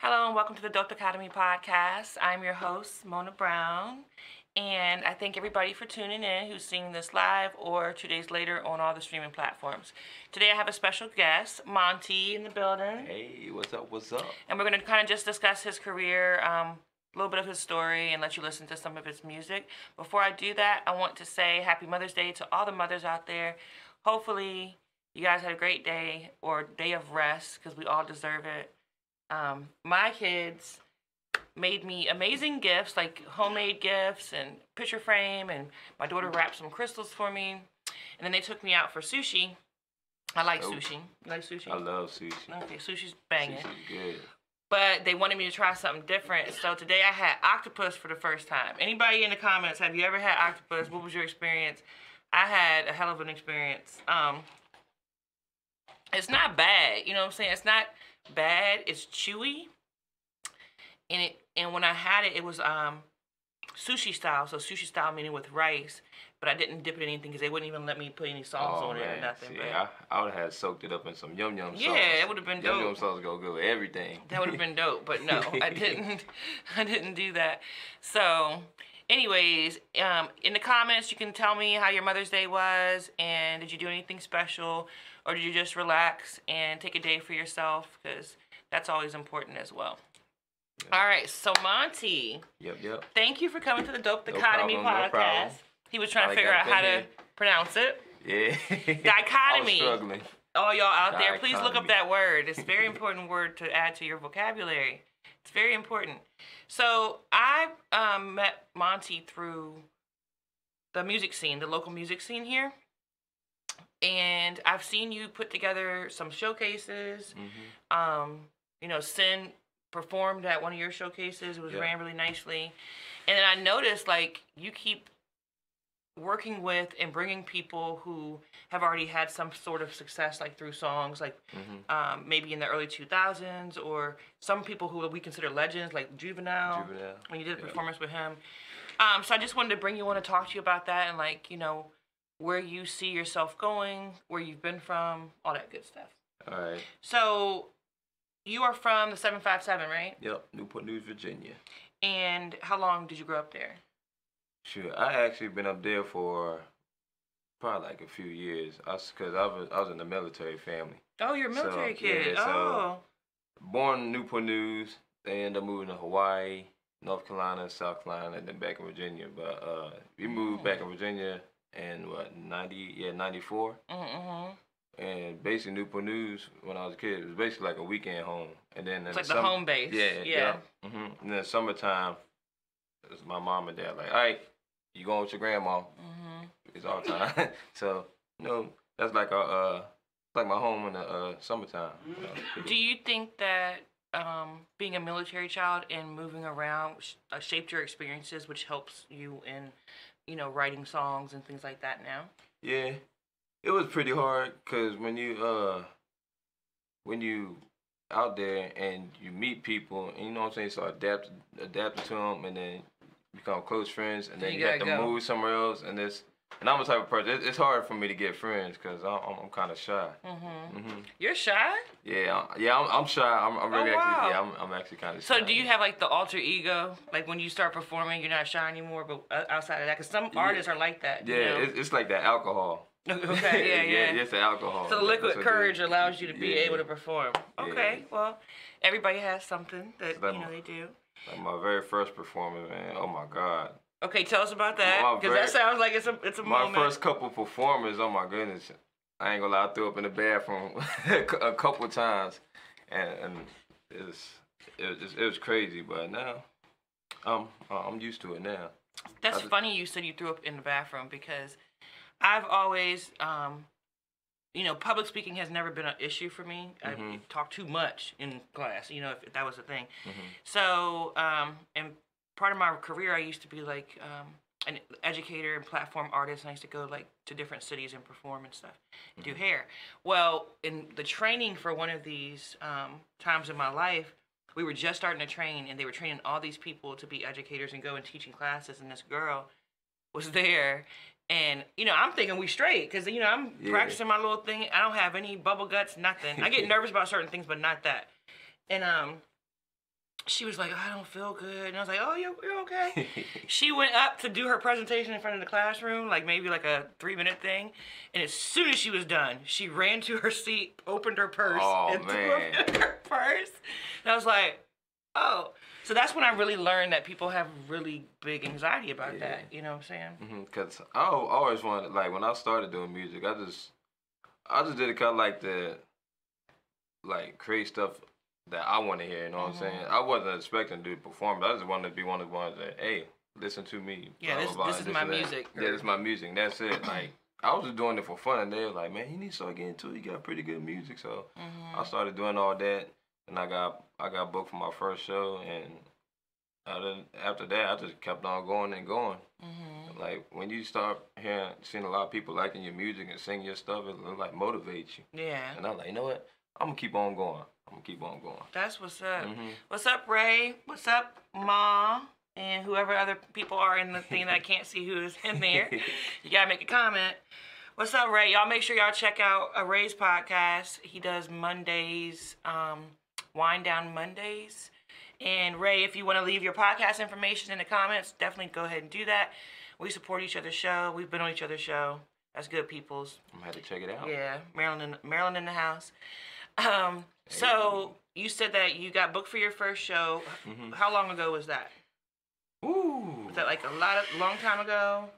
Hello and welcome to the Dope Dichotomy podcast. I'm your host, Mona Brown, and I thank everybody for tuning in who's seeing this live or two days later on all the streaming platforms. Today I have a special guest, Mon-T, in the building, Hey, what's up? What's up? and we're going to kind of just discuss his career, um, a little bit of his story, and let you listen to some of his music. Before I do that, I want to say Happy Mother's Day to all the mothers out there. Hopefully, you guys had a great day or day of rest because we all deserve it. Um, my kids made me amazing gifts, like homemade gifts and picture frame, and my daughter wrapped some crystals for me. And then they took me out for sushi. I like Oh. sushi. You like sushi? I love sushi. Okay, sushi's banging. Sushi's good. But they wanted me to try something different. So today I had octopus for the first time. Anybody in the comments, have you ever had octopus? What was your experience? I had a hell of an experience. Um, it's not bad, you know what I'm saying? It's not bad. It's chewy. And it and when I had it, it was um sushi style. So sushi style meaning with rice. But I didn't dip it in anything because they wouldn't even let me put any sauce oh on it or nothing. But I, I would have had soaked it up in some yum yum sauce. yeah, it would have been dope. Yum yum sauce go good with everything. That would have been dope, but no, I didn't. I didn't do that. So, anyways, um, in the comments, you can tell me how your Mother's Day was, and did you do anything special, or did you just relax and take a day for yourself? Because that's always important as well. All right, so Mon-T, Yep, yep. thank you for coming to the Dope No Dichotomy problem, podcast. problem. he was trying I to figure out how to pronounce it. Yeah. Dichotomy. Struggling. all y'all out there, please look up that word. It's a very important word to add to your vocabulary. It's very important. So I um, met Mon-T through the music scene, the local music scene here. And I've seen you put together some showcases. Mhm. Um, you know, Sin performed at one of your showcases. It was Yeah. ran really nicely. And then I noticed like you keep working with and bringing people who have already had some sort of success like through songs like Mhm. um, maybe in the early 2000s or some people who we consider legends like juvenile, Juvenile. when you did a Yeah. performance with him um, so i just wanted to bring you on to talk to you about that and like you know where you see yourself going where you've been from all that good stuff All right. so you are from the 757 right Yep. Newport News, Virginia. and how long did you grow up there Sure. I actually been up there for probably like a few years. Us, cause I was I was in the military family. oh you're a So, military kid yeah, so- oh born in Newport News. They ended up moving to Hawaii, North Carolina, South Carolina, and then back in Virginia. But uh, we moved back in Virginia in what ninety? Yeah, ninety four. mm-hmm. And basically Newport News when I was a kid it was basically like a weekend home. And then it's like the the home base Yeah, yeah, yeah. hmm And then summertime, it was my mom and dad like, all right, you going with your grandma? Mm-hmm. It's all time. so you know that's like a uh, like my home in the uh, summertime. you know. Do you think that um, being a military child and moving around sh- uh, shaped your experiences, which helps you in, you know, writing songs and things like that now? Yeah, it was pretty hard because when you uh when you out there and you meet people and you know what I'm saying, so adapt adapt to them and then become close friends and then You you, have to go. move somewhere else and this. And I'm the type of person. it- It's hard for me to get friends because I'm, I'm, I'm kind of shy. Mm-hmm. hmm You're shy. Yeah, I- yeah, I'm, I'm shy. I'm, I'm really Oh, wow. actually, yeah, I'm, I'm actually kind of shy. So do you have like the alter ego? Like when you start performing, you're not shy anymore, but uh, outside of that, because some Yeah. artists are like that. you Yeah, know? it's, it's like that alcohol. okay. Yeah. Yeah. yeah, it's the alcohol. So the liquid courage allows you to be Yeah. able to perform. Yeah. Okay. Well, everybody has something that It's you know they do. Like my very first performance, man. Oh my god. Okay, tell us about that because that sounds like it's a it's a My moment. first couple performers, oh my goodness. I ain't gonna lie, I threw up in the bathroom a couple times, and, and it was it was it was crazy. But now, um, I'm used to it now. That's just- funny you said you threw up in the bathroom because I've always, um, you know, public speaking has never been an issue for me. I Mhm. talk too much in class, you know, if, that was a thing. Mhm. So, um, and part of my career, I used to be like um, an educator and platform artist, and I used to go like to different cities and perform and stuff, and do hair. Well, in the training for one of these um, times in my life, we were just starting to train, and they were training all these people to be educators and go and teaching classes, and this girl was there. And you know, I'm thinking we straight because you know I'm Yeah. practicing my little thing. I don't have any bubble guts, nothing. I get nervous about certain things, but not that. And um, she was like, I don't feel good. And I was like, oh, you're, you're okay. she went up to do her presentation in front of the classroom, like maybe like a three minute thing. And as soon as she was done, she ran to her seat, opened her purse, Oh, and threw man. up in her purse. And I was like, oh. So that's when I really learned that people have really big anxiety about Yeah. that. You know what I'm saying? Because I always wanted, like, when I started doing music, I just, I just did it kind of like the, like, create stuff that I want to hear. You know what I'm saying? Mm-hmm. I wasn't expecting to do performance. I just wanted to be one of the ones that, hey, listen to me. Yeah, blah, this- blah, blah, this is my music, Yeah, this is my music. That's it. Like, I was just doing it for fun, and they were like, man, you need to start getting into it. You got pretty good music, so. Mm-hmm. I started doing all that, and I got I got booked for my first show, and other, after that, I just kept on going and going. Mm-hmm. Like when you start hearing, seeing a lot of people liking your music and singing your stuff, it, it, like motivates you. Yeah. And I'm like, you know what? I'm gonna keep on going. I'm gonna keep on going. That's what's up. Mhm. What's up, Ray? What's up, Ma? And whoever other people are in the thing that I can't see who is in there. you gotta make a comment. What's up, Ray? Y'all make sure y'all check out Ray's podcast. He does Mondays, um, Wind Down Mondays. And Ray, if you want to leave your podcast information in the comments, definitely go ahead and do that. We support each other's show. We've been on each other's show. That's good, peoples. I'm gonna have to check it out. Yeah, Maryland, in, Maryland in the house. Um, so you said that you got booked for your first show. Mhm. How long ago was that? Ooh. Was that like a lot of long time ago,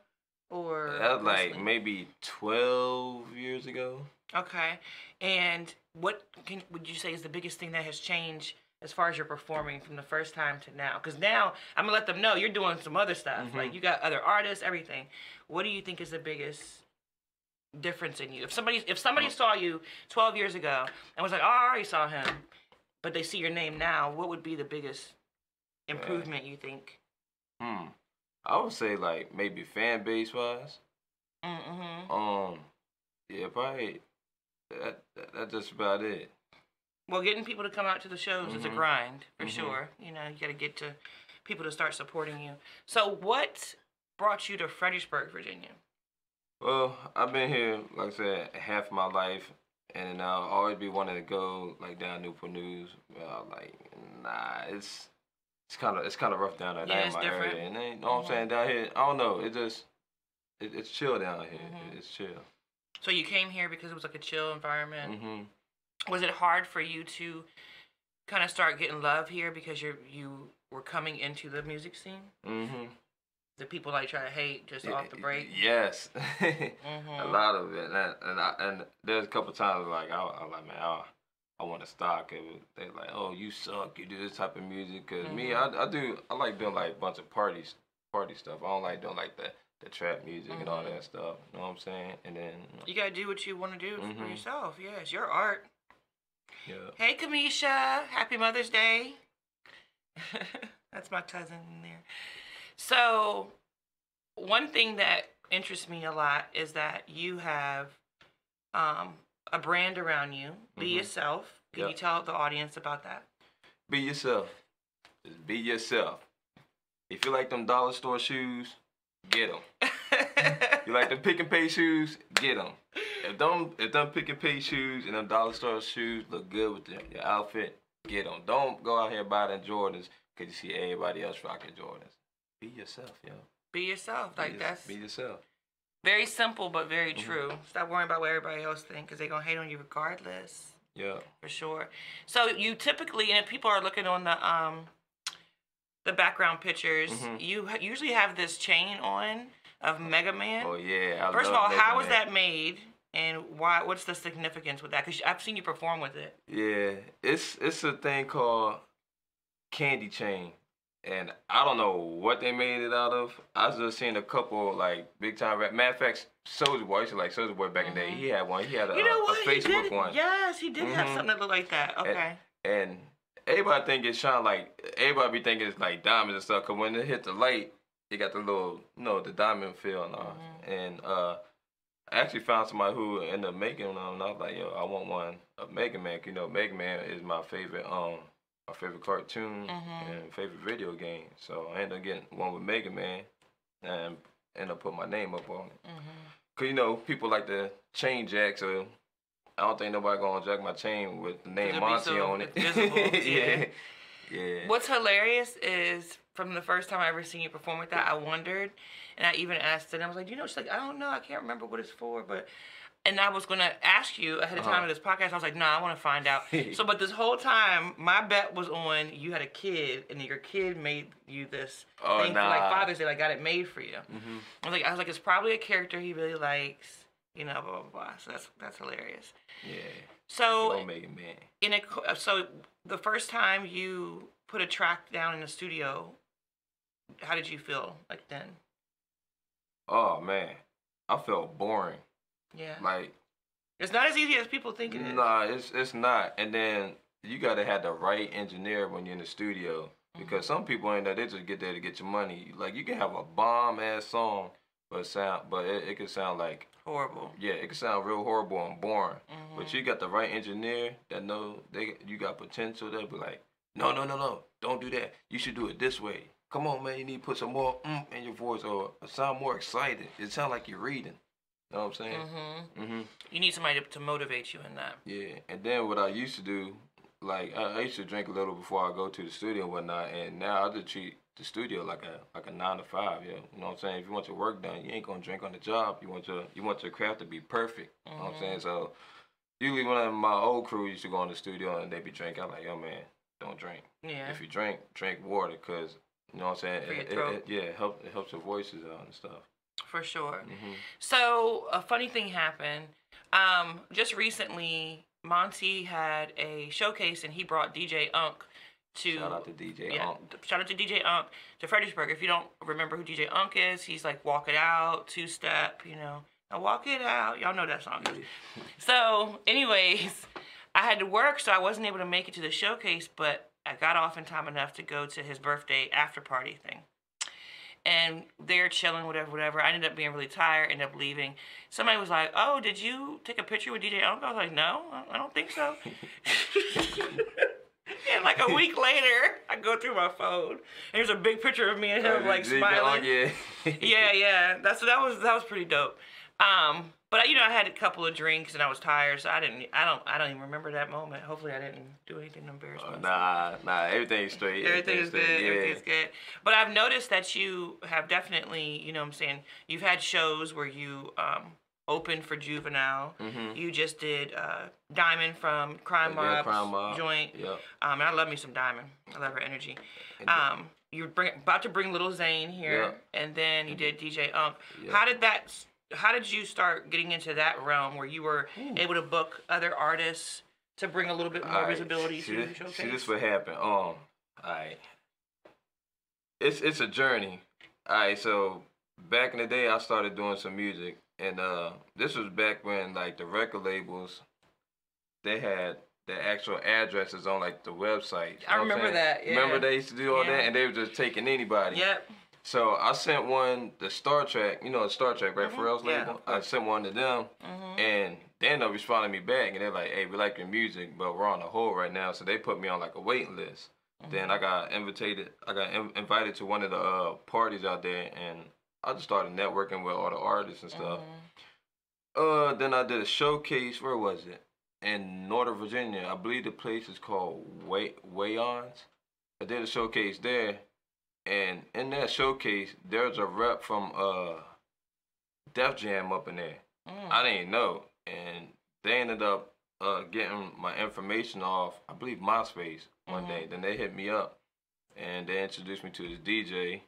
or That was like maybe 12 years ago. okay? And what can would you say is the biggest thing that has changed as far as your performing from the first time to now? Because now I'm gonna let them know you're doing some other stuff. Mm-hmm. Like you got other artists, everything. What do you think is the biggest difference in you? If somebody if somebody saw you 12 years ago and was like, oh, I already saw him, but they see your name now, what would be the biggest improvement you think? Hmm. I would say like maybe fan base wise. Mm-hmm. Um. Yeah, probably. That, that that's just about it. Well, getting people to come out to the shows is a Mhm. grind for Mhm. sure. You know, you got to get to people to start supporting you. So, what brought you to Fredericksburg, Virginia? Well, I've been here, like I said, half my life, and I'll always be wanting to go like down Newport News. Well, like, nah, it's it's kind of it's kind of rough down there. Yeah, ain't my different. area, and they, you know what Mhm. I'm saying down here. I don't know. It just it, it's chill down here. Mhm. It's chill. So you came here because it was like a chill environment. hmm Was it hard for you to kind of start getting love here because you you were coming into the music scene? hmm Did people like try to hate just off the break? Yes. Mhm. a lot of it, and I, and, I, and there's a couple times like I, I like man, I, I want to stop. Cause they like, oh, you suck. You do this type of music. because me, Mm-hmm. I, I do. I like doing like a bunch of parties, party stuff. I don't like doing like the the trap music and all Mhm. that stuff. You know what I'm saying? And then You gotta do what you want to do for Mhm. yourself. Yeah, it's your art. yeah, Hey, Kamisha. Happy Mother's Day. That's my cousin in there. So, one thing that interests me a lot is that you have um, a brand around you. Be Mhm. yourself. Can you tell the audience about that? be yourself. Just be yourself. If you like them dollar store shoes, get them. You like the pick and pay shoes? Get them. If them if them pick and pay shoes and them dollar store shoes look good with the, your outfit, get them. Don't go out here and buy them Jordans because you see everybody else rocking Jordans. Be yourself, yo. Be yourself. Be Like yours- that's be yourself. very simple but very Mhm. true. Stop worrying about what everybody else thinks because they're gonna hate on you regardless. Yeah. for sure. So you typically, and if people are looking on the um, the background pictures, Mhm. you usually have this chain on of Mega Man. Oh yeah. I First of all, Mega how was that made, and why? What's the significance with that? Because I've seen you perform with it. Yeah, it's it's a thing called candy chain, and I don't know what they made it out of. I was just seen a couple like big time rap. Matter of fact, Soulja Boy, I used to like Soulja Boy back in the day. He had one. He had a, You know a, Facebook did. one, Yes, he did have Mhm. something that looked like that. Okay. and everybody think it's shine like everybody be thinking it's like diamonds and stuff. Cause when it hit the light, it got the little you know the diamond feel and all. Mhm. And uh, I actually found somebody who ended up making them, and I was like, yo, I want one of Mega Man. You know, Mega Man is my favorite um my favorite cartoon Mhm. and favorite video game. So I ended up getting one with Mega Man, and ended up putting my name up on it. hmm Cause you know people like to chain jack, so I don't think nobody gonna jack my chain with the name it'd Mon-T so on it. yeah. Yeah. What's hilarious is from the first time I ever seen you perform with that, I wondered, and I even asked it. And I was like, you know, she's like, I don't know, I can't remember what it's for, but. And I was gonna ask you ahead of time Uh-huh. of this podcast. I was like, no, I want to find out. so, but this whole time, my bet was on you had a kid, and your kid made you this Oh, thing for like. Father's Day. I got it made for you. hmm I was like, I was like, it's probably a character he really likes, you know, blah blah blah. So that's that's hilarious. Yeah. So Don't make it man. in a so the first time you put a track down in the studio, how did you feel like then? Oh man, I felt boring. Yeah, Like it's not as easy as people think it is. Nah, it's it's not. And then you gotta have the right engineer when you're in the studio Mm-hmm. because some people ain't that they just get there to get your money. Like you can have a bomb ass song, but sound but it, it can sound like Horrible. yeah, it could sound real horrible and boring. Mhm. But you got the right engineer that know they you got potential. They'll be like, no, no, no, no, don't do that. You should do it this way. Come on, man. You need to put some more mm in your voice or sound more excited. It sound like you're reading. You know what I'm saying? hmm Mm-hmm. You need somebody to, to motivate you in that. Yeah, and then what I used to do, like I, I used to drink a little before I go to the studio and whatnot, and now I just treat the studio like a like a nine to five. Yeah, you know what I'm saying. If you want your work done, you ain't gonna drink on the job. You want your you want your craft to be perfect. You know what I'm saying. So usually when my old crew used to go in the studio and they be drinking, I'm like, yo man, don't drink. Yeah. If you drink, drink water, cause you know what I'm saying. For your It, it, throat. it- yeah, it help it helps your voices out and stuff. For sure. hmm So a funny thing happened. Um, just recently, Mon-T had a showcase and he brought DJ Unk to Shout out to DJ. yeah, Unk. shout out to DJ Unk to Fredericksburg. If you don't remember who DJ Unk is, he's like Walk It Out, Two Step, you know. Now Walk It Out. Y'all know that song. So, anyways, I had to work, so I wasn't able to make it to the showcase, but I got off in time enough to go to his birthday after party thing. And they're chilling, whatever, whatever. I ended up being really tired, ended up leaving. Somebody was like, "Oh, did you take a picture with DJ Uncle?" I was like, "No, I don't think so." and like a week later, I go through my phone, and there's a big picture of me and him like smiling yeah. yeah, yeah. That's that was that was pretty dope. Um, but you know, I had a couple of drinks and I was tired, so I didn't. I don't. I don't even remember that moment. Hopefully, I didn't do anything embarrassing. Oh, nah, nah, everything's straight. Everything is everything's good. straight, Everything's good. But I've noticed that you have definitely, you know, what I'm saying you've had shows where you um opened for Juvenile. Mhm. You just did uh, Diamond from Crime Mob Mob. joint. Yep. Um, and I love me some Diamond. I love her energy. Um, you were bring, about to bring Lil Zane here, and then you did DJ Unk. Yeah. How did that? How did you start getting into that realm where you were able to book other artists to bring a little bit more Alright, visibility see to the this, showcase? See this what happened. Um, alright. It's it's a journey. Alright, so back in the day I started doing some music and uh this was back when like the record labels they had the actual addresses on like the website. I know what I'm remember that, yeah. Remember they used to do all Yeah. that and they were just taking anybody. Yep. So I sent one the Star Trak, you know Star Trak, right? Mhm, Pharrell's yeah, label. I sent one to them Mhm. and they ended up responding me back and they're like, Hey, we like your music, but we're on the hold right now. So they put me on like a waiting list. Then I got invited I got in- invited to one of the uh, parties out there and I just started networking with all the artists and stuff. Uh then I did a showcase, where was it? In Northern Virginia. I believe the place is called Way Wayons. I did a showcase there and in that showcase there's a rep from uh Def Jam up in there. Mm. I didn't know, and they ended up uh, getting my information off, I believe MySpace one Mhm. day. Then they hit me up, and they introduced me to this DJ.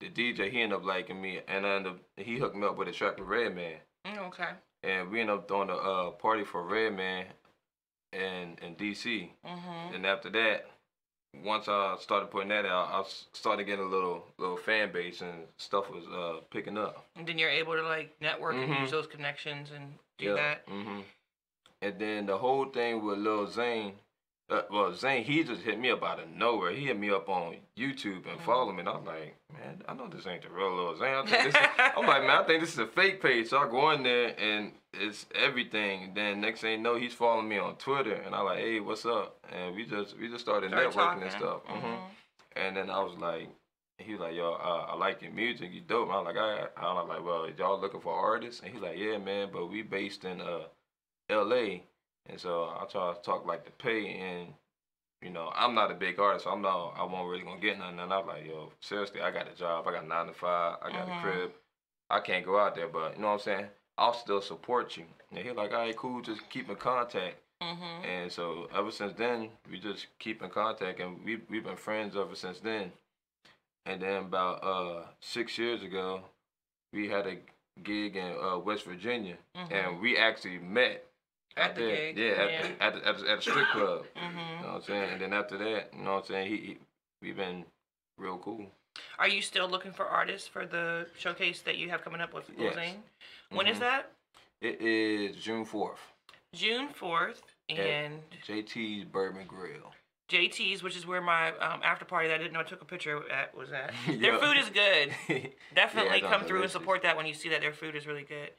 The DJ he ended up liking me, and I ended up, he hooked me up with a track with Redman, Mm, okay. and we ended up throwing a uh, party for Redman in in DC. Mhm. And after that, once I started putting that out, I started getting a little little fan base, and stuff was uh, picking up. And then you're able to like network and Mhm. use those connections and do that. hmm And then the whole thing with Lil Zane, uh, well, Zane, he just hit me up out of nowhere. He hit me up on YouTube and followed me, and I'm like, man, I know this ain't the real Lil Zane. I think this is, I'm like, man, I think this is a fake page. So I go in there and it's everything. Then next thing you know, he's following me on Twitter, and I'm like, hey, what's up? And we just we just started Start networking and talking. stuff. hmm Mhm. And then I was like, he was like, yo, uh, I like your music, you dope. I'm like, I, I'm like, well, y'all looking for artists? And he's like, yeah, man, but we based in uh, L.A. And so I try to talk like the pay, and you know, I'm not a big artist, so I'm not, I won't really gonna get nothing. And I'm like, yo, seriously, I got a job, I got nine to five, I got Mhm. a crib, I can't go out there, but you know what I'm saying? I'll still support you. And he like, all right, cool, just keep in contact. Mm-hmm. And so ever since then, we just keep in contact, and we we've been friends ever since then. And then about uh six years ago, we had a gig in uh, West Virginia, Mhm. and we actually met At out the there. gig, Yeah, at, yeah. The, at, the, at, the, at a strip club. Mm-hmm. You know what I'm saying? And then after that, you know what I'm saying? He, he we've been real cool. Are you still looking for artists for the showcase that you have coming up with Lil Yes. Zane? When is Mhm. that? It is June fourth. June fourth, Yeah. and JT's Bourbon Grill. JT's, which is where my um, after party that I didn't know I took a picture at was at. Their food is good. Definitely Yeah, come through and support that when you see that their food is really good.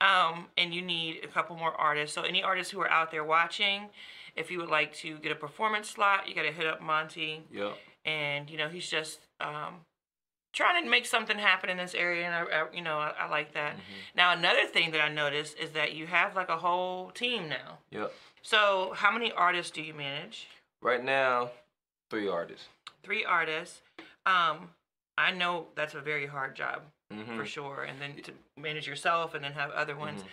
Um, and you need a couple more artists. So any artists who are out there watching, if you would like to get a performance slot, you got to hit up Mon-T. Yep. And you know he's just um, trying to make something happen in this area, and I, I you know I, I like that. Mm-hmm. Now another thing that I noticed is that you have like a whole team now. Yep. So how many artists do you manage? Right now, three artists. Three artists. Um, I know that's a very hard job Mm-hmm. for sure, and then to manage yourself and then have other ones. Mhm.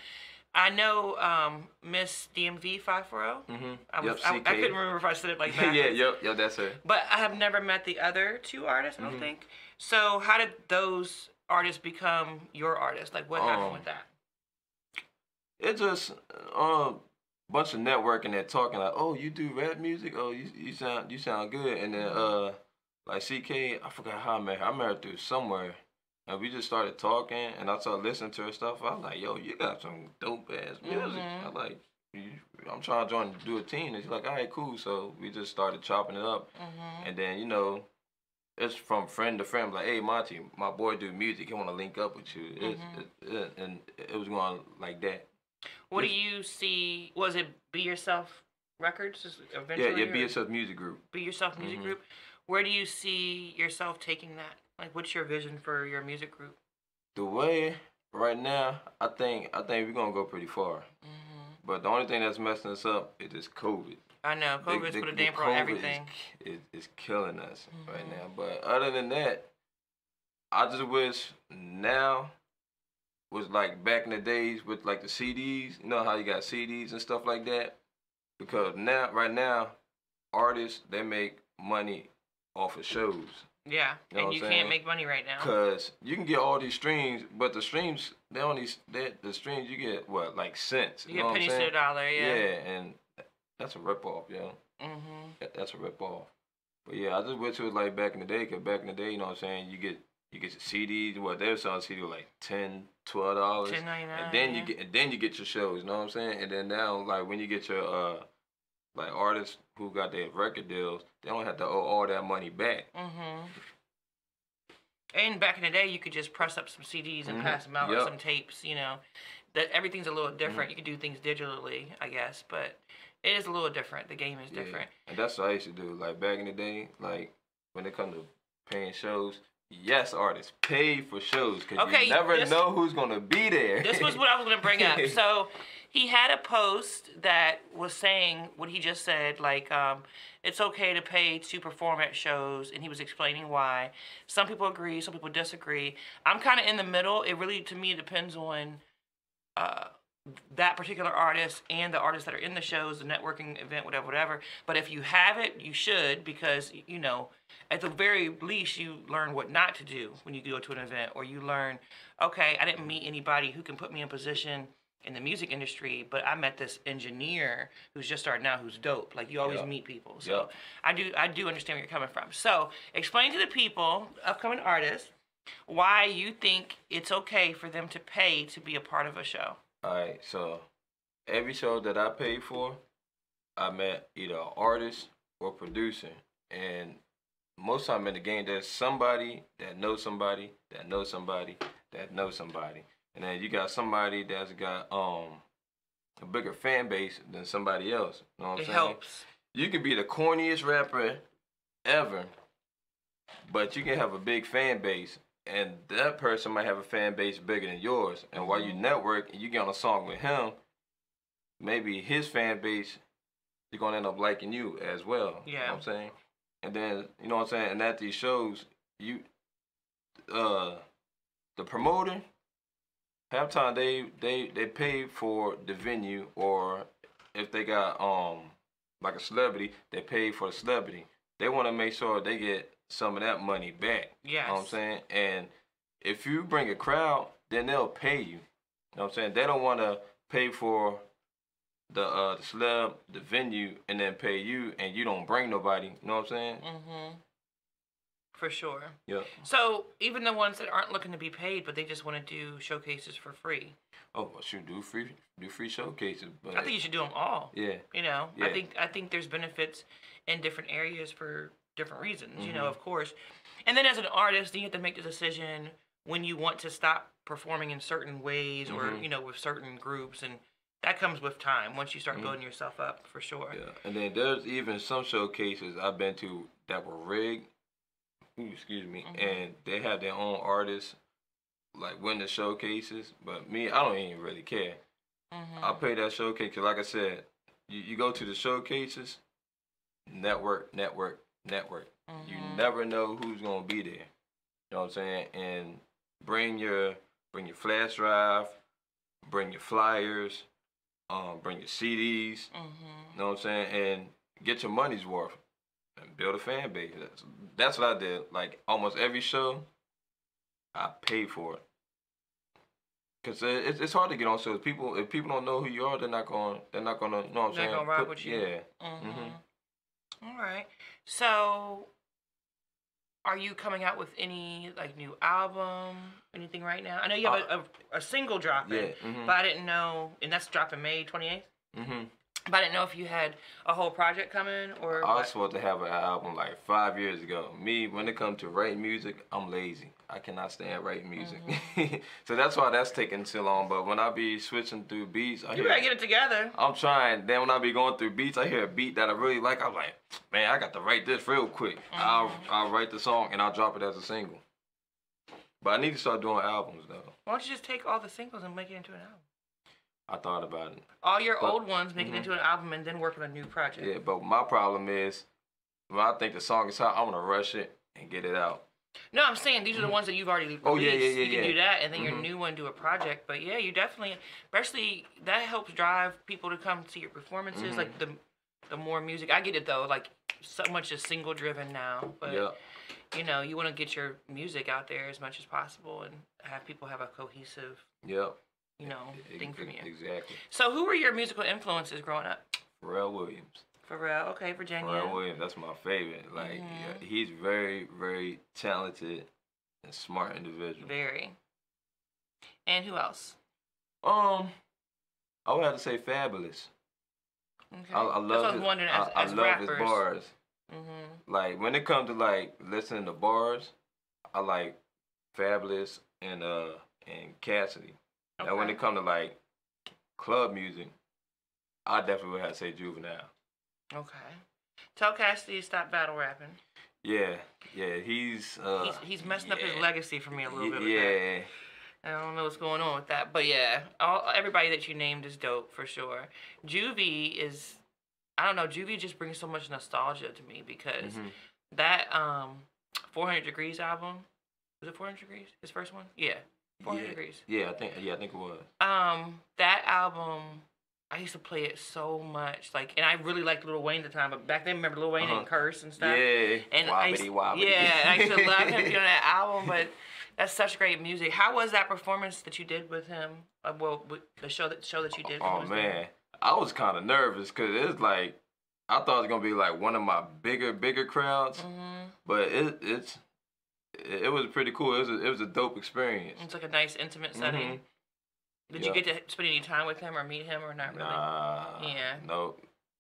I know um, Miss DMV five four zero. Mm-hmm. I, was, yep. I, I couldn't remember if I said it like that. yeah. Yep. Yep. That's her. But I have never met the other two artists. I don't Mhm. think. So how did those artists become your artists? Like what happened Um, with that? It's just um bunch of networking and talking like, oh, you do rap music? Oh, you you sound you sound good. And then uh like CK, I forgot how I met her. I met her through somewhere. And we just started talking, and I started listening to her stuff. I was like, "Yo, you got some dope ass music." Mhm. I like, I'm trying to join, do a team. And she's like, "All right, cool." So we just started chopping it up, Mm-hmm. and then you know, it's from friend to friend. Like, hey, Mon-T, my boy do music. He want to link up with you. It's, Mhm. it, it, and it was going like that. What do you see? Was it Be Yourself Records? is- Yeah, Eventually, yeah. or BSF Music Group. Be Yourself Music Mhm. Group. Where do you see yourself taking that? Like, what's your vision for your music group? The way right now, I think I think we're gonna go pretty far. Mm-hmm. But the only thing that's messing us up is this COVID. I know COVID's put a the damper on everything. Is, is, is killing us right Mhm. now. But other than that, I just wish now was like back in the days with like the CDs. You know how you got CDs and stuff like that. Because now, right now, artists they make money off of shows. Yeah, You know and you can't make money right now. Cause you can get all these streams, but the streams they only they, the streams you get what like cents. You know get what I'm pennies to the dollar. Yeah. Yeah, and that's a rip off, yo. Mm-hmm. That- That's a rip off. But yeah, I just wish it was like back in the day. Cause back in the day, you know what I'm saying, you get you get your CDs. What they were selling CD like 10 twelve dollars, Ten ninety nine. and then you get and then you get your shows. You know what I'm saying? And then now, like when you get your uh like artists who got their record deals, they don't have to owe all that money back. Mm-hmm. And back in the day, you could just press up some CDs and Mhm. pass them out, or some tapes. You know, that everything's a little different. You can do things digitally, I guess, but it is a little different. The game is Yeah. different. And that's what I used to do. Like back in the day, like when it come to paying shows, yes, artists pay for shows because Okay, you never this- know who's gonna be there. This was what I was going to bring up. So he had a post that was saying what he just said, like um, it's okay to pay to perform at shows, and he was explaining why. Some people agree, some people disagree. I'm kind of in the middle. It really, to me, depends on uh, that particular artist and the artists that are in the shows, the networking event, whatever, whatever. But if you have it, you should because you know, at the very least, you learn what not to do when you go to an event, or you learn, okay, I didn't meet anybody who can put me in position in the music industry, but I met this engineer who's just starting out who's dope. Like you always Yeah. meet people. So Yeah. I do I do understand where you're coming from. So explain to the people, upcoming artists, why you think it's okay for them to pay to be a part of a show. All right, so every show that I paid for, I met either an artist or producer, and most time in the game, there's somebody that knows somebody that knows somebody that knows somebody, and then you got somebody that's got um a bigger fan base than somebody else. You know what I'm It saying? helps. you can be the corniest rapper ever, but you can have a big fan base, and that person might have a fan base bigger than yours. And while you network and you get on a song with him, maybe his fan base you're gonna end up liking you as well. You know Yeah. what I'm saying? And then you know what I'm saying, and at these shows, you uh the promoter, half time they they they pay for the venue or if they got um like a celebrity, they pay for the celebrity. They wanna make sure they get some of that money back. Yeah. You know what I'm saying? And if you bring a crowd, then they'll pay you. You know what I'm saying? They don't want to pay for the uh the celeb, the venue, and then pay you, and you don't bring nobody. You know what I'm saying? Mm-hmm. For sure. Yeah. So even the ones that aren't looking to be paid, but they just want to do showcases for free, Oh, well, shoot, do free, do free showcases. But I think you should do them all. yeah, You know, I think I think there's benefits in different areas for different reasons. You know, Mhm. of course. And then as an artist, you have to make the decision when you want to stop performing in certain ways or Mhm. you know with certain groups, and that comes with time. Once you start Mhm. building yourself up, for sure. yeah. And then there's even some showcases I've been to that were rigged. Ooh, excuse me. Mhm. And they have their own artists, like win the showcases. But me, I don't even really care. I pay that showcase 'cause like I said, you, you go to the showcases, network, network, network. You Mhm. never know who's gonna be there. You know what I'm saying? And bring your bring your flash drive, bring your flyers, um, bring your CDs. Mhm. You know what I'm saying? And get your money's worth and build a fan base. That's, that's what I did. Like almost every show, I paid for it. Cause it's, it's hard to get on shows. People if people don't know who you are, they're not going. They're not gonna. You know what I'm They're saying? gonna rock Put- with you. Yeah. Mhm. All right. So, are you coming out with any like new album, anything right now? I know you have a, a, a single dropping, Uh, Yeah. mhm. but I didn't know, and that's dropping May twenty eighth. Mhm. But I didn't know if you had a whole project coming or. I was what. supposed to have an album like five years ago. Me, when it comes to writing music, I'm lazy. I cannot stand writing music. Mm-hmm. so that's why that's taking so long. But when I be switching through beats, I You hear, gotta get it together. I'm trying. Then when I be going through beats, I hear a beat that I really like. I'm like, man, I got to write this real quick. I'll Mm-hmm. I'll write the song and I'll drop it as a single. But I need to start doing albums though. Why don't you just take all the singles and make it into an album? I thought about it. All your But- old ones, make it mhm. into an album, and then work on a new project. Yeah, but my problem is when I think the song is hot, I want to rush it and get it out. No, I'm saying these are the ones that you've already released. Oh, yeah, yeah, yeah, You can yeah. do that, and then your Mhm. new one do a project. But yeah, you definitely, especially that helps drive people to come see your performances. Mhm. Like the, the more music. I get it though. Like so much is single driven now, but yeah. you know you want to get your music out there as much as possible and have people have a cohesive, Yep. you know, thing from you. Exactly. So who were your musical influences growing up? Pharrell Williams. Pharrell, okay, Virginia. Pharrell Williams, that's my favorite. Like, Mhm. yeah, he's very, very talented and smart individual. Very. And who else? Um, I would have to say Fabolous. Okay. I, I love his, wondering I, as, I love rappers. his bars. Mm-hmm. Like when it comes to like listening to bars, I like Fabolous and uh and Cassidy. And when it comes to like club music, I definitely would have to say Juvenile. Okay. Tell Cassidy to stop battle rapping. Yeah, yeah, he's uh He's, he's messing up his legacy for me a little bit with yeah. I don't know what's going on with that, but yeah, all everybody that you named is dope for sure. Juvie is, I don't know, Juvie just brings so much nostalgia to me because mhm. that um, 400 Degreez album, was it 400 Degreez? His first one? Yeah, 400 yeah, Degrees. yeah, I think yeah, I think it was. Um, that album, I used to play it so much, like, and I really liked Lil Wayne at the time, but back then, remember Lil Wayne Uh-huh. didn't curse and stuff. Yeah, And I used, wobbity wobbity. yeah, I used to love him on that album, but that's such great music. How was that performance that you did with him? Uh, well, the show that show that you did. Oh was there? man, I was kind of nervous because it's like I thought it was gonna be like one of my bigger, bigger crowds, Mhm. but it it's it, it was pretty cool. It was a, it was a dope experience. It's like a nice intimate setting. Mhm. Did Yeah. you get to spend any time with him or meet him or not really? Nah, Yeah. no.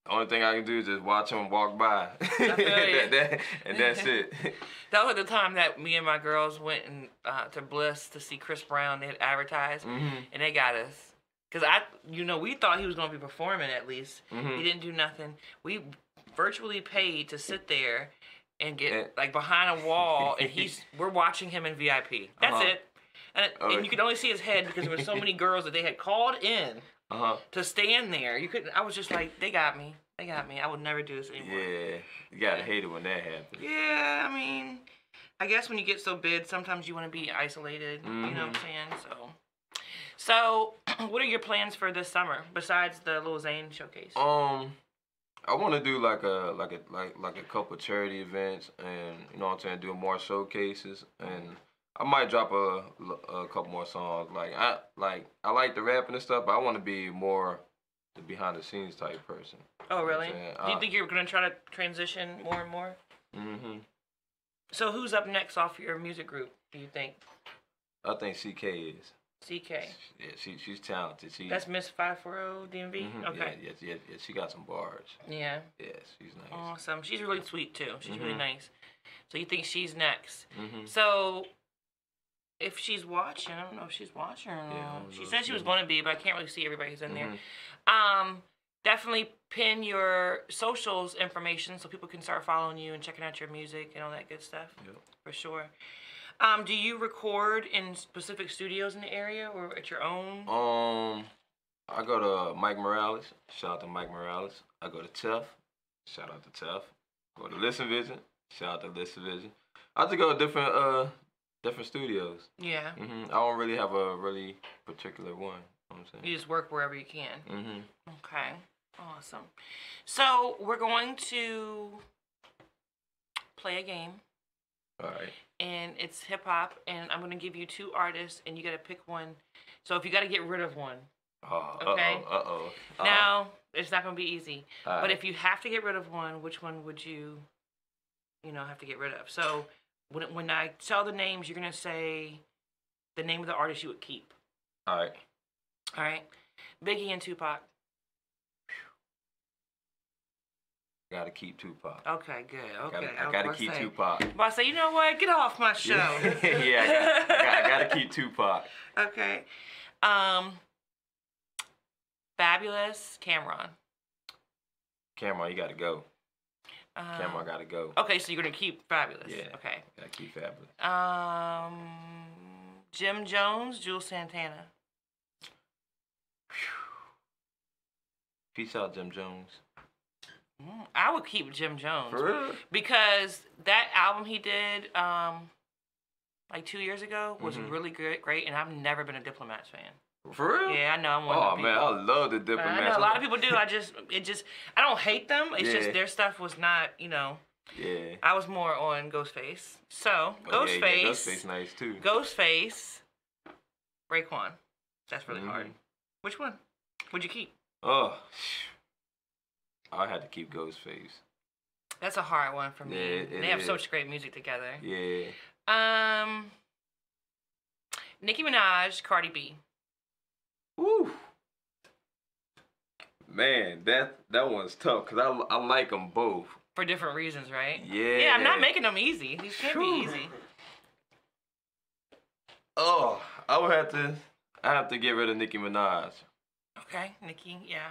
The only thing I can do is just watch him walk by. That- that- and that's it. That was the time that me and my girls went and uh, to Bliss to see Chris Brown. They had advertised, hmm and they got us. Cause I, you know, we thought he was gonna be performing at least. hmm He didn't do nothing. We virtually paid to sit there and get And- like behind a wall, and he's we're watching him in VIP. That's Uh-huh. it. And, Oh. and you could only see his head because there were so many girls that they had called in Uh huh. to stand there. You couldn't. I was just like, they got me. They got me. I would never do this anymore. Yeah, you gotta hate it when that happens. Yeah, I mean, I guess when you get so big, sometimes you want to be isolated. You know what I'm Mhm. saying? So, so what are your plans for this summer besides the Lil Zane showcase? Um, I want to do like a like a like like a couple charity events, and you know what I'm saying, do more showcases, and I might drop a, a couple more songs. Like I like I like the rapping and stuff, but I want to be more the behind the scenes type person. oh, really? Do you uh, think you're gonna try to transition more and more? Mm-hmm. So who's up next off your music group? Do you think? I think CK is. CK. Yeah, she she's talented. She That's Miss Five Four Zero DMV. mhm, Okay. Yeah, yeah, yeah, yeah, she got some bars. Yeah. Yes, she's nice. Awesome. She's really sweet too. She's really Mhm. nice. So you think she's next? Mm-hmm. So, if she's watching, I don't know if she's watching. Or not. don't she said she was going to be, but I can't really see everybody who's in there. Mhm. Um, definitely pin your socials information so people can start following you and checking out your music and all that good stuff Yep. for sure. Um, do you record in specific studios in the area or at your own? Um, I go to Mike Morales. Shout out to Mike Morales. I go to Tough. Shout out to Tough. Go to Listen Vision. Shout out to Listen Vision. I just go to different uh different studios. Yeah. hmm I don't really have a really particular one. You know what I'm You just work wherever you can. hmm Okay. Awesome. So we're going to play a game. All right. and it's hip hop, and I'm gonna give you two artists, and you gotta pick one. So if you gotta get rid of one, Oh, Okay. Uh oh. Uh now it's not gonna be easy. oh. But if you have to get rid of one, which one would you, you know, have to get rid of? So when when I tell the names, you're gonna say the name of the artist you would keep. all right. All right, Biggie and Tupac. Gotta keep Tupac. Okay, good. Okay, Gotta, I gotta gonna keep say- Tupac. But I say, you know what? Get off my show. Yeah, I, got, got, gotta keep Tupac. Okay. Um. Fabolous Cam'ron. Cam'ron, you gotta go. Um, Cam'ron gotta go. Okay, so you're gonna keep Fabolous. Yeah. Okay. Gotta keep Fabolous. Um. Jim Jones, Juelz Santana. Peace out, Jim Jones. Mm, I would keep Jim Jones For real? because that album he did, um, like two years ago, was Mhm. really good, great, and I've never been a Diplomats fan. For real? Yeah, I know I'm one of Oh man. I love the But I diplomats. know a lot of people do. I just, it just, I don't hate them. It's just their stuff was not, you know. Yeah. I was more on Ghostface. So Oh, Ghostface, yeah, Ghostface nice too. Ghostface, Raekwon. That's really hard. Mhm. Which one would you keep? Oh, I had to keep Ghostface. That's a hard one for me. Yeah, it- they have it such is. great music together. Yeah. Um, Nicki Minaj, Cardi B. Woo. Man, that that one's tough because I, I like them both. For different reasons, right? Yeah. Yeah, I'm not making them easy. These can't be easy. Oh, I would have to. I have to get rid of Nicki Minaj. Okay, Nicki, yeah.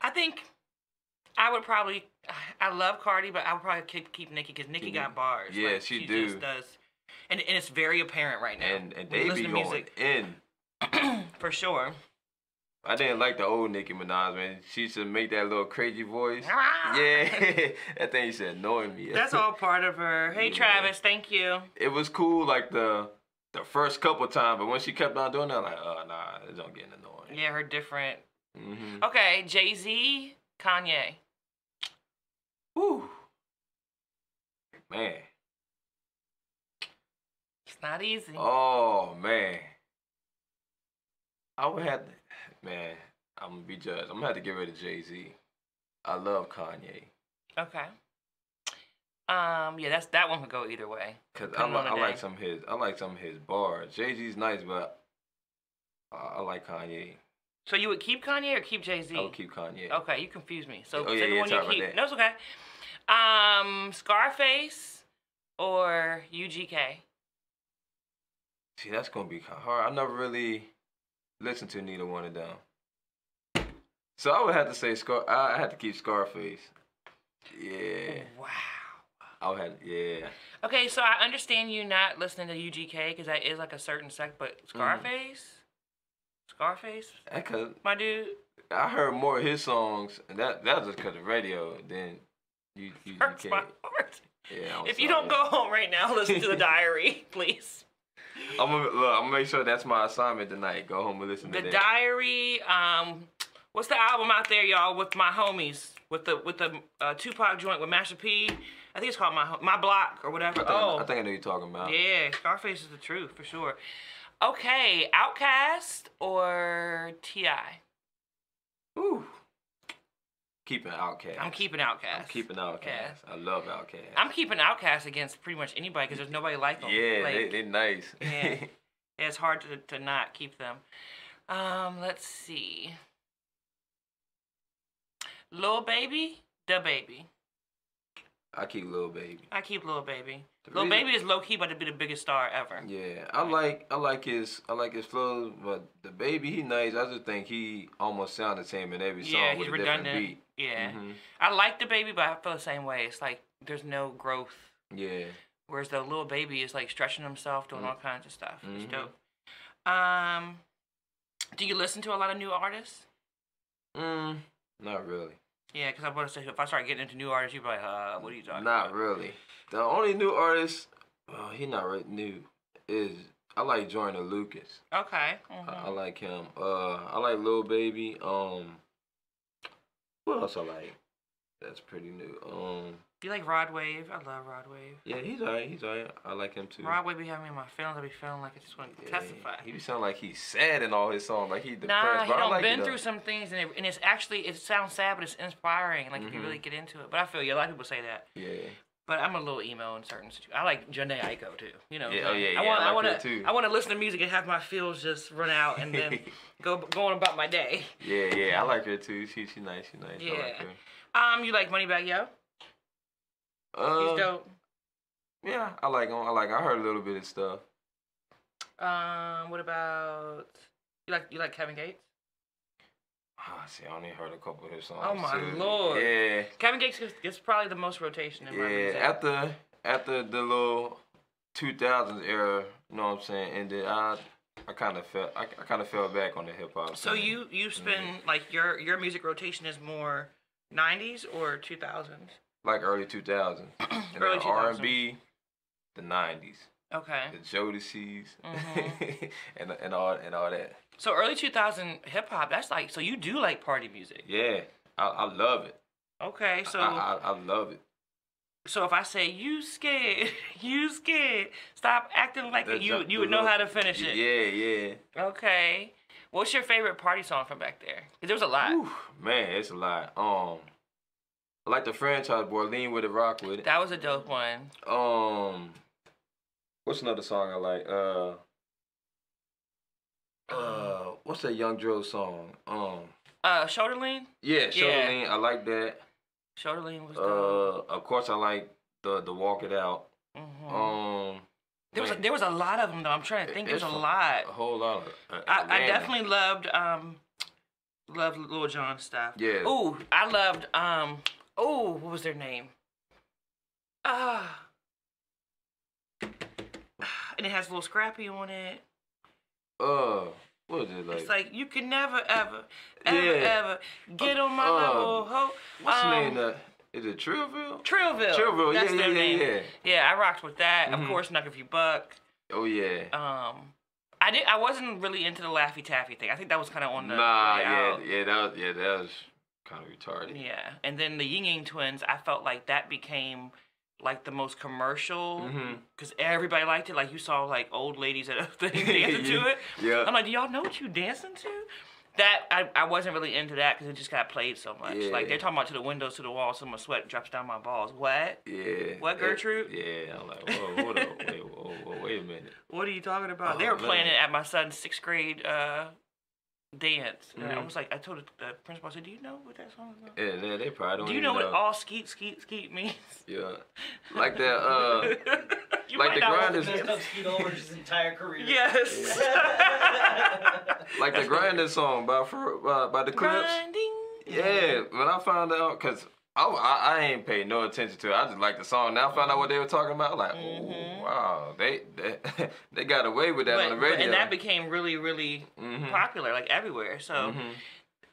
I think I would probably. I love Cardi, but I would probably keep keep Nicki because Nicki got bars. yeah, Like, she Just do. does, and and it's very apparent right now. And and they be listen going to in. for sure. I didn't like the old Nicki Minaj man. She used to make that little crazy voice. Ah! Yeah, that thing used to annoy me. That's all part of her. Hey Yeah. Travis, thank you. It was cool like the the first couple times, but when she kept on doing that, like, oh nah, it's not getting annoying. Yeah, her different. hmm Okay, Jay Z, Kanye. Whew. Man. It's not easy. Oh man. I would have to, man. I'm gonna be judged. I'm gonna have to get rid of Jay Z. I love Kanye Okay. Um, yeah, that's that one could go either way. because I, li- I like some of his. I like some of his bars. Jay Z's nice, but I, I like Kanye. So you would keep Kanye or keep Jay Z? I would keep Kanye. Okay, you confuse me. So Oh, yeah, yeah, one you keep. that. No, it's okay. Um, Scarface or UGK? See, that's gonna be kinda hard. I never really listened to neither one of them. So I would have to say Scar. I had to keep Scarface. Yeah, Wow. I would have. Yeah. Okay, so I understand you not listening to UGK because that is like a certain sect, but Mm-hmm. Scarface, Scarface, That cause my dude, I heard more of his songs, and that that was just because of radio. Then you you, you Hurts my can't. heart. Yeah, I'm If you don't go home right now, listen to the diary, please. I'm gonna look. I'm gonna make sure that's my assignment tonight. Go home and listen The to that. diary. Um, what's the album out there, y'all? With my homies, with the with the uh, Tupac joint with Master P. I think it's called my my block or whatever. I think, oh, I think I know you're talking about. yeah, Scarface is the truth for sure. Okay, Outkast or T.I.? Ooh. Keeping Outkast. I'm keeping Outkast. I'm keeping Outkast. I love Outkast. I'm keeping Outkast against pretty much anybody because there's nobody like them. yeah, like, they they nice. Yeah. it's hard to, to not keep them. Um, let's see. Lil Baby, DaBaby. I keep Lil Baby. I keep Lil Baby. The Lil reason- Baby is low key about to be the biggest star ever. Yeah, I like I like his I like his flows, but DaBaby he nice. I just think he almost sound the same in every song Yeah, with a redundant. different beat. Yeah, Mhm. I like DaBaby, but I feel the same way. It's like there's no growth. Yeah. Whereas the little baby is like stretching himself, doing Mm. all kinds of stuff. It's Mhm. dope. Um, do you listen to a lot of new artists? Mm, not really. Yeah, because I want to say if I start getting into new artists, you'd be like, uh, what are you talking Not about? really. The only new artist, oh, he not really new, is I like Jordan Lucas. Okay. mhm. I, I like him. Uh, I like Lil Baby. Um, what else I like? That's pretty new. Um, you like Rod Wave? I love Rod Wave. yeah, he's alright. He's alright. I like him too. Rod Wave be having me in my feelings. I be feeling like I just want to Yeah, testify. He be sound like he's sad in all his songs, like he depressed. Nah, he but I don't like been it, through some things, and, it, and it's actually it sounds sad, but it's inspiring. Like if you Mhm. really get into it. But I feel you. A lot of people say that. Yeah. But I'm a little emo in certain situations. I like Jhené Aiko too. You know. I'm Yeah, oh, yeah, I yeah, want. I I like want her, to. too. I want to listen to music and have my feels just run out, and then go go on about my day. Yeah, yeah, I like her too. She she nice, she nice. I like Yeah. her. Um, you like Moneybagg Yo? Uh, He's dope. Yeah, I like him. I like. I heard a little bit of stuff. Um, what about you like you like Kevin Gates? Ah, see, I only heard a couple of his songs. Oh, my too. Lord. Yeah, Kevin Gates gets, gets probably the most rotation in my yeah. music. After after the little two thousands era, you know what I'm saying, ended, I I kind of felt I, I kind of fell back on the hip hop. So scene. you you spend like your your music rotation is more 90s or 2000s? Like early two thousands, and Early then R and B, the nineties, Okay. the Jodeci's, Mhm. and and all and all that. So early 2000 hip hop, that's like so you do like party music. Yeah, I, I love it. Okay, so I, I, I love it. so if I say you scared, you scared, stop acting like The it, you you would know how to finish it. Yeah, yeah. Okay. What's your favorite party song from back there? there was a lot. Man, it's a lot. Um, I like the franchise boy, lean with it, rock with it. That was a dope one. Um, what's another song I like? Uh, uh, what's that Young Dro song? Um, Uh, Shoulder Lean. yeah, Shoulder Yeah. Lean. I like that. Shoulder Lean was dope. Uh, of course I like the the Walk It Out. Mm-hmm. Um, there was a, there was a lot of them though. I'm trying to think. There's a a- lot. a whole lot of. Uh, I, I definitely loved um loved Lil Jon stuff. Yeah. Ooh, I loved um ooh, what was their name? Ah. and it has a little scrappy on it. Uh, what is it like? it's like you can never ever ever Yeah. ever get on my Uh, level. Ho. What's the um, name? Of, is it Trillville? Trillville. Trillville. That's yeah, their yeah, name. yeah, yeah. Yeah, I rocked with that. Of Mhm. course, Knuck if you buck. Oh yeah. Um, I did. I wasn't really into the Laffy Taffy thing. I think that was kind of on the nah, yeah, yeah, that was, yeah, that was kind of retarded. Yeah, and then the Ying Yang Twins, I felt like that became like the most commercial because everybody liked it. Like you saw like old ladies at a thing dancing to it. Yeah. I'm like, do y'all know what you dancing to? That I, I wasn't really into that because it just got played so much. Yeah. Like they're talking about to the windows to the wall, so my sweat drops down my balls. What? Yeah. What, It- Gertrude? yeah, I'm like, whoa, hold up, wait, whoa, whoa, wait a minute. What are you talking about? Oh, they were playing it at my son's sixth grade uh, dance. And I Mhm. was like, I told the the principal, I said, do you know what that song is about? Yeah, they, they probably don't Do you even know what all skeet skeet skeet means? Yeah. Like that, uh, You like the not grind want is- to- Messed up Skeet Ulrich's his entire career. Yes. like the grinding song by Fer- by, by the Clipse. Grinding. Yeah, when I found out, cause I, I, I ain't paid no attention to it. I just like the song. Now I found out what they were talking about. Like, Mhm. oh wow, they, they they got away with that But, on the but- radio. and that became really, really Mhm. popular, like everywhere. So Mhm.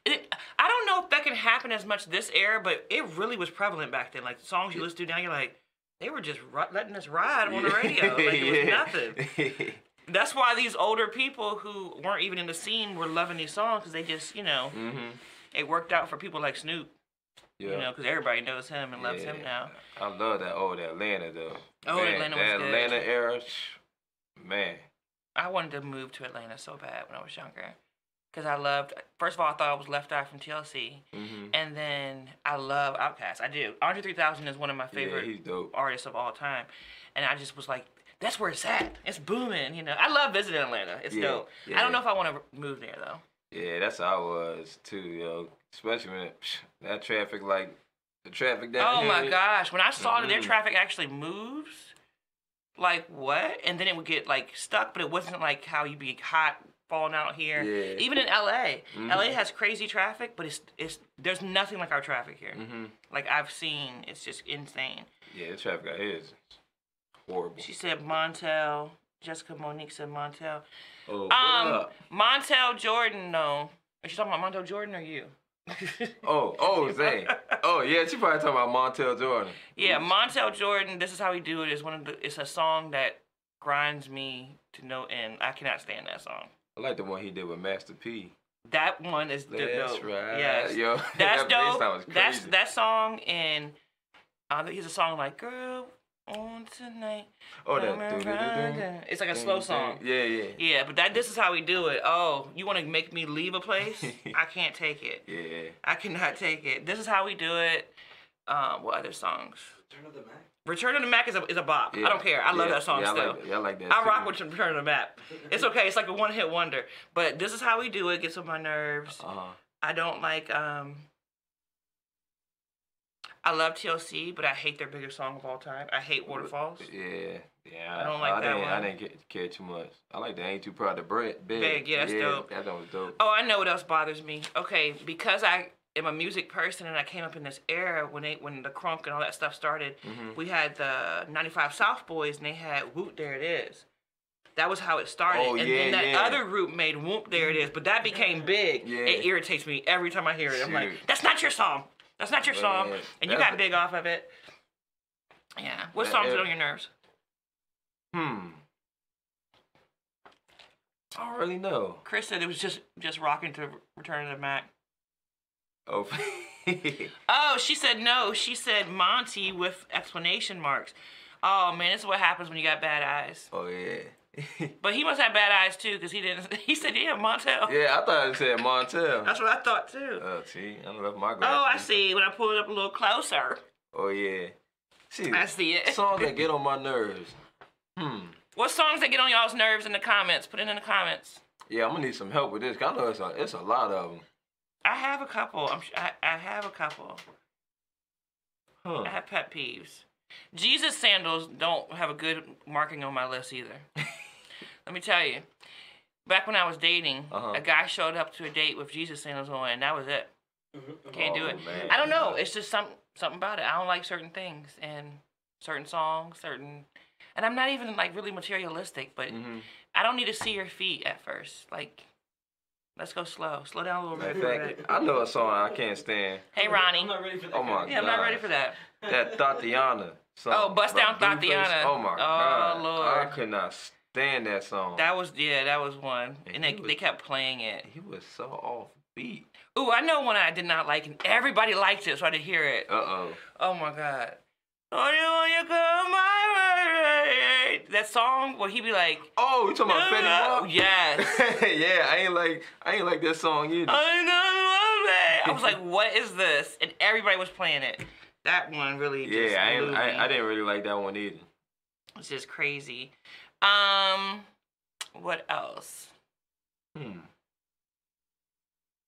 it, I don't know if that can happen as much this era, but it really was prevalent back then. Like songs you listen to now, you're like, they were just letting us ride on the radio. Like it was nothing. That's why these older people who weren't even in the scene were loving these songs because they just, you know, mhm. it worked out for people like Snoop. Yeah. You know, because everybody knows him and loves him now. I love that old Atlanta though. Oh, Man, Atlanta was good. Atlanta era, man. I wanted to move to Atlanta so bad when I was younger. Because I loved, first of all, I thought I was Left Eye from TLC. hmm And then I love Outkast. I do. Andre 3000 is one of my favorite Yeah, artists of all time. And I just was like, that's where it's at. It's booming, you know. I love visiting Atlanta. It's Yeah, dope. I don't know if I want to move there though. Yeah, that's how I was too, yo. Especially when it, that traffic, like the traffic down Oh here. my gosh, when I saw that their traffic actually moves, like what? And then it would get like stuck, but it wasn't like how you'd be hot falling out here. Yeah. Even in LA, Mhm. LA has crazy traffic, but it's it's there's nothing like our traffic here. Mm-hmm. Like I've seen, it's just insane. Yeah, the traffic out here is horrible. She said Montel. Jessica Monique said Montel. Oh, what Um, up? Montel Jordan though. Are you talking about Montel Jordan or you? Oh, oh, Zay. Oh, yeah, she probably talking about Montel Jordan. Yeah, Montel Jordan. This is how we do it. Is one of the. It's a song that grinds me to no end. I cannot stand that song. I like the one he did with Master P. That one is That's dope. right. Yes, Yo, that's that dope. That's that song in. Uh, he's a song like "Girl on Tonight." Oh, that. It's like a slow song. Yeah, yeah. Yeah, but that this is how we do it. Oh, you want to make me leave a place? I can't take it. Yeah. I cannot take it. This is how we do it. Um, what other songs? Return of the Mac. Return of the Mac is a, is a bop. yeah. I don't care. I love Yeah, that song yeah, still. I like, yeah, I like that. I too. rock with Return of the Mac. It's okay. It's like a one hit wonder. But this is how we do it. Gets on my nerves. Uh-huh. I don't like. um I love TLC, but I hate their biggest song of all time. I hate Waterfalls. Yeah, yeah. I don't like that didn't, one. I didn't get, care too much. I like the Ain't Too Proud to Bread. Big. Big, yeah, that's dope. That one was dope. Oh, I know what else bothers me. Okay, because I am a music person and I came up in this era when they when the crunk and all that stuff started. Mhm. We had the '95 South Boys and they had "Whoop There It Is." That was how it started, Oh, and yeah, then that yeah. other group made "Whoop There It Is," but that became big. Yeah. It irritates me every time I hear it. I'm like, "That's not your song. That's not your song," Man, and you got big off of it. Yeah. What songs era- on your nerves? Hmm. I don't really know. Chris said it was just just rocking to Return of the Mac. Oh. Oh, she said no. She said Mon-T with explanation marks. Oh man, this is what happens when you got bad eyes. oh yeah. But he must have bad eyes too, cause he didn't. He said, "Yeah, Montel." yeah, I thought it said Montel. That's what I thought too. Oh, see, I left my glasses. oh. I see. When I pull it up a little closer, Oh yeah. See, I see it. songs that get on my nerves. Hmm. What songs that get on y'all's nerves in the comments? Put it in the comments. Yeah, I'm gonna need some help with this. 'cause I know it's a, it's a lot of them. I have a couple. I'm. I, I have a couple. Huh. I have pet peeves. Jesus sandals don't have a good marking on my list either. Let me tell you. Back when I was dating, Uh-huh. a guy showed up to a date with Jesus sandals on, and that was it. Can't do Oh, it. man. I don't know. It's just some something about it. I don't like certain things and certain songs, certain. And I'm not even like really materialistic, but hmm I don't need to see your feet at first. Like, let's go slow. Slow down a little bit. of fact, I know a song I can't stand. Hey I'm Ronnie. not ready for that. Oh, my kind Yeah, I'm not ready for that. That Tatiana song. Oh, Bust Down. Tatiana. Oh my Oh, god. Lord. I could not stand that song. That was yeah, that was one. And And they, was- they kept playing it. he was so off beat. Ooh, I know one I did not like, and everybody liked it, so I did hear it. Uh oh. Oh my god. Oh, you want you come my way? That song where he be like, Oh, you talking about Fetty "Uh, Wap? Yes. yeah, I ain't like I ain't like that song either. I know I was like, what is this? And everybody was playing it. That one really just yeah, I, ain't. I I didn't really like that one either. It's just crazy. Um, what else? Hmm.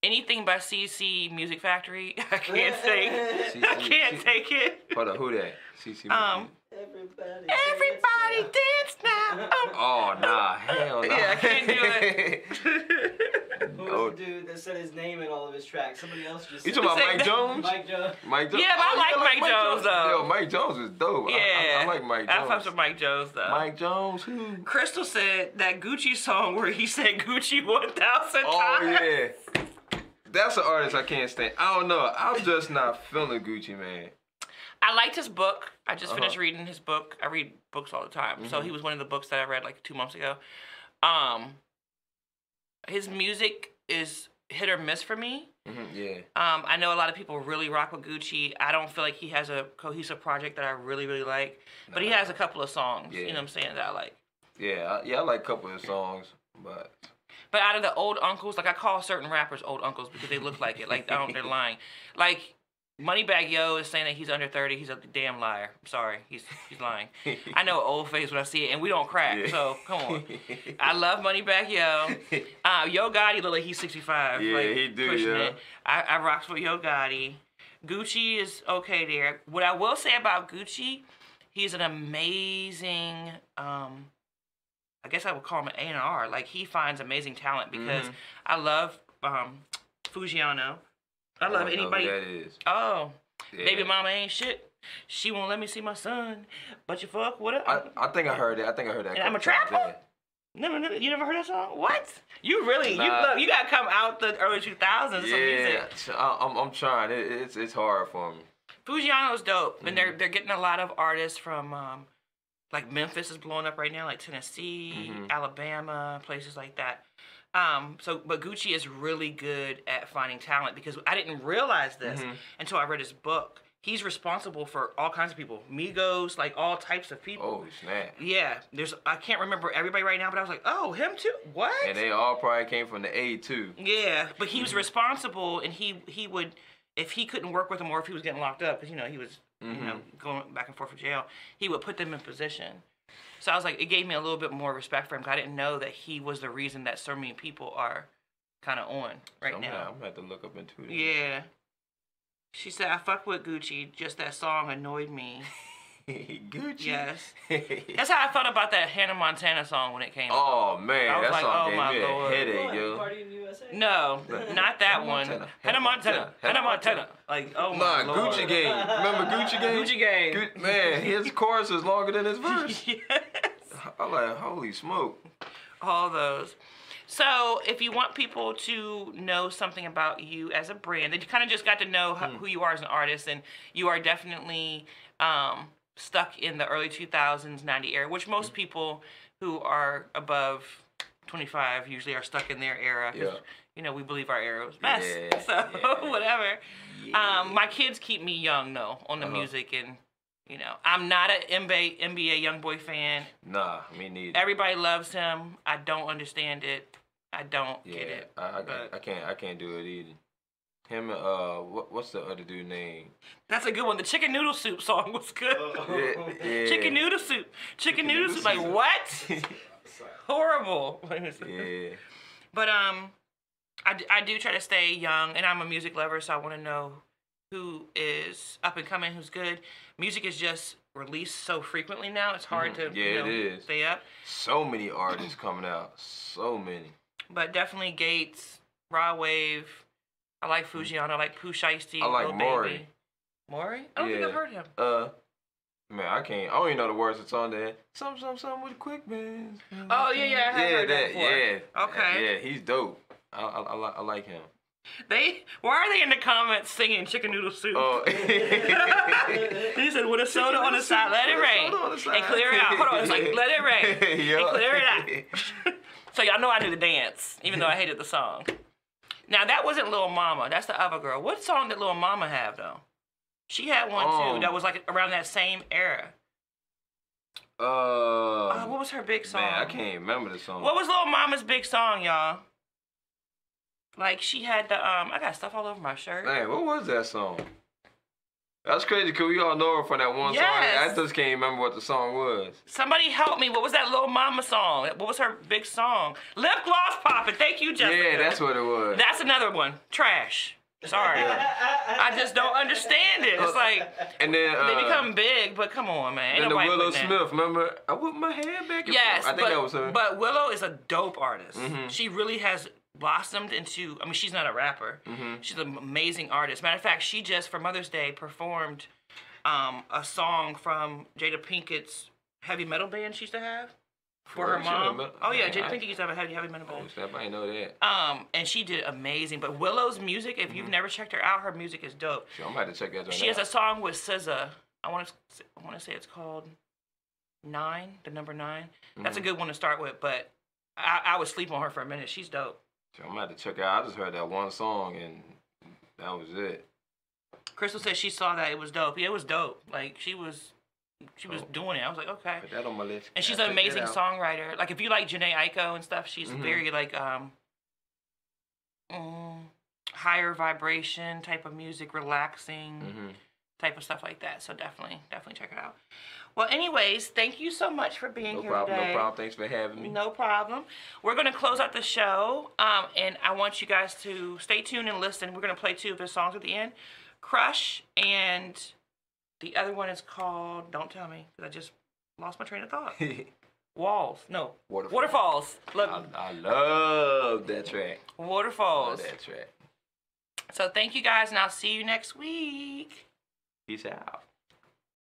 Anything by CC Music Factory? I can't take. CC I can't C- take it. Hold on, who that? CC. Um, Everybody. Everybody dance dance now. Um, Oh nah, hell no. Yeah, I can't do it. Who Oh. was the dude that said his name in all of his tracks? Somebody else just You said talking about Mike Jones? Mike Jones. Mike Jones. Yeah, but I Oh, like you Mike Jones, though. Yo, Mike Jones is dope. I- yeah, I, I, like Mike Jones. I Jones. fucks with Mike Jones though. Mike Jones, who? Crystal said that Gucci song where he said Gucci one thousand Oh times. Oh yeah. that's an artist I can't stand. I don't know. I'm just not feeling Gucci Mane. I liked his book. I just finished Uh-huh. reading his book. I read books all the time. So Mhm. he was one of the books that I read like two months ago. Um, his music is hit or miss for me. hmm yeah. Um, I know a lot of people really rock with Gucci. I don't feel like he has a cohesive project that I really, really like. But he has a couple of songs, Yeah. you know what I'm saying, that I like. Yeah, I, yeah, I like a couple of songs, but But out of the old uncles, like I call certain rappers old uncles because they look like it. Like I don't, they're lying. Like Moneybagg Yo is saying that he's under 30. He's a damn liar. I'm sorry, he's he's lying. I know old face when I see it, and we don't crack. Yeah. So come on. I love Moneybagg Yo. Uh, Yo Gotti look like he's 65. Yeah, like, he do, pushing yeah. it. I, I rocks with Yo Gotti. Gucci is okay there. What I will say about Gucci, he's an amazing. Um, I guess I would call him an A and R. Like he finds amazing talent because Mhm. I love um, Foogiano. I love who anybody. that is. Oh, Yeah. baby mama ain't shit. She won't let me see my son, but you fuck with her. I, I think I heard it. I think I heard that. And I'm a trapper? Never, never, you never heard that song? What? You really, you Nah. look, you gotta come out the early 2000s. Some Yeah, music. I, I'm, I'm trying. It, it's it's hard for me. Foogiano's dope, and Mm-hmm. they're they're getting a lot of artists from um, like Memphis is blowing up right now, like Tennessee, Mhm. Alabama, places like that. Um, so, but Gucci is really good at finding talent because I didn't realize this Mhm. until I read his book. He's responsible for all kinds of people, Migos, like all types of people. Oh snap! Yeah, there's I can't remember everybody right now, but I was like, oh, him too. What? And they all probably came from the A too. Yeah, but he was responsible, and he he would if he couldn't work with them or if he was getting locked up because you know he was you know going back and forth from jail, he would put them in position. So I was like, it gave me a little bit more respect for him. 'cause I didn't know that he was the reason that so many people are kind of on right I'm now. Gonna, I'm gonna have to look up into it. Yeah. She said, I fuck with Gucci. Just that song annoyed me. Gucci. Yes. That's how I felt about that Hannah Montana song when it came out. oh man, I was that like, song oh, gave my me a headache, yo. Party in the USA? No, not that Hannah one. Montana. Hannah Montana. Hannah Montana. Like, oh my Nah, lord. Gucci Gang. Remember Gucci Gang? Gucci Gang. Gu- Man, his chorus is longer than his verse. yes. I'm like, holy smoke. All those. So, if you want people to know something about you as a brand, they kind of just got to know ho- who you are as an artist, and you are definitely um, stuck in the early 2000s, 90 era, which most Hmm. people who are above 25 usually are stuck in their era. Yeah. You know, we believe our era was best. Yeah, so, yeah. whatever. Um, my kids keep me young though on the Uh-huh. music, and you know, I'm not an NBA NBA YoungBoy fan. Nah, me neither. Everybody loves him. I don't understand it. I don't get it. I, I, I can't I can't do it either. Him uh, what, what's the other dude name? That's a good one. The chicken noodle soup song was good. Oh. Yeah, yeah. Chicken noodle soup. Chicken noodle noodle soup. Like what? Horrible. yeah. But um, I, I do try to stay young, and I'm a music lover, so I want to know who is up and coming, who's good. Music is just released so frequently now; it's hard Mhm. to Yeah, you know, it is. stay up. So many artists coming out. So many. But definitely Gates, Rod Wave. I like Foogiano. I like Pooh Shiesty. I like Lil Maury. Baby. Maury? I don't think Yeah. I've heard him. Uh, man, I can't. I don't even know the words of the song. There, some, some, some with quick bands. Oh, yeah, yeah, I have yeah, heard that yeah. Okay. Yeah, he's dope. I, I, I, li- I like him. They why are they in the comments singing chicken noodle soup? Oh. he said with a soda on the side, let it rain Soda on the and clear it out. Hold on, it's like let it rain and clear it out. so y'all know I knew the dance, even though I hated the song. Now that wasn't Lil Mama. That's the other girl. What song did Lil Mama have though? She had one Um, too. That was like around that same era. Uh, Uh, what was her big song? man, I can't remember the song. What was Lil Mama's big song, y'all? Like she had the um. I got stuff all over my shirt. Man, what was that song? That's crazy because we all know her from that one Yes. song. I just can't remember what the song was. Somebody help me. What was that Lil Mama song? What was her big song? Lip gloss popping. Thank you, Jessica. Yeah, that's what it was. That's another one. Trash. Sorry. I just don't understand it. It's like and then uh, they become big, but come on, man. Ain't then the Willow putting that. Smith. Remember, I whipped my hair back and Yes, forth. I think but, that was her. but Willow is a dope artist. Mhm. She really has blossomed into. I mean, she's not a rapper. Mhm. She's an amazing artist. Matter of fact, she just for Mother's Day performed um, a song from Jada Pinkett's heavy metal band she used to have. for her Well, mom. Oh yeah, Jada Pinkett used to have a heavy, heavy metal band. I know that. Um, and she did amazing. But Willow's music, if Mm-hmm. you've never checked her out, her music is dope. Shit, I'm gonna check that joint She has a song with SZA. I want to, I want to say it's called Nine, the number 9 That's a Mm-hmm. good one to start with. But I, I would sleep on her for a minute. She's dope. I'm gonna have to check it out. I just heard that one song and that was it. Crystal said she saw that it was dope. Yeah, it was dope. Like she was, she was Oh. doing it. I was like, okay. Put that on my list. And she's Gotta an amazing songwriter. Like if you like Jhené Aiko and stuff, she's Mhm. very like um mm, higher vibration type of music, relaxing Mhm. type of stuff like that. So definitely, definitely check it out. Well, anyways, thank you so much for being No here problem. today. No problem. Thanks for having me. No problem. We're gonna close out the show, um, and I want you guys to stay tuned and listen. We're gonna play two of his songs at the end, "Crush" and the other one is called "Don't Tell Me" because I just lost my train of thought. Walls, no, Waterfall. waterfalls. Look, I, I love that track. Love waterfalls. that track. So thank you guys, and I'll see you next week. Peace out.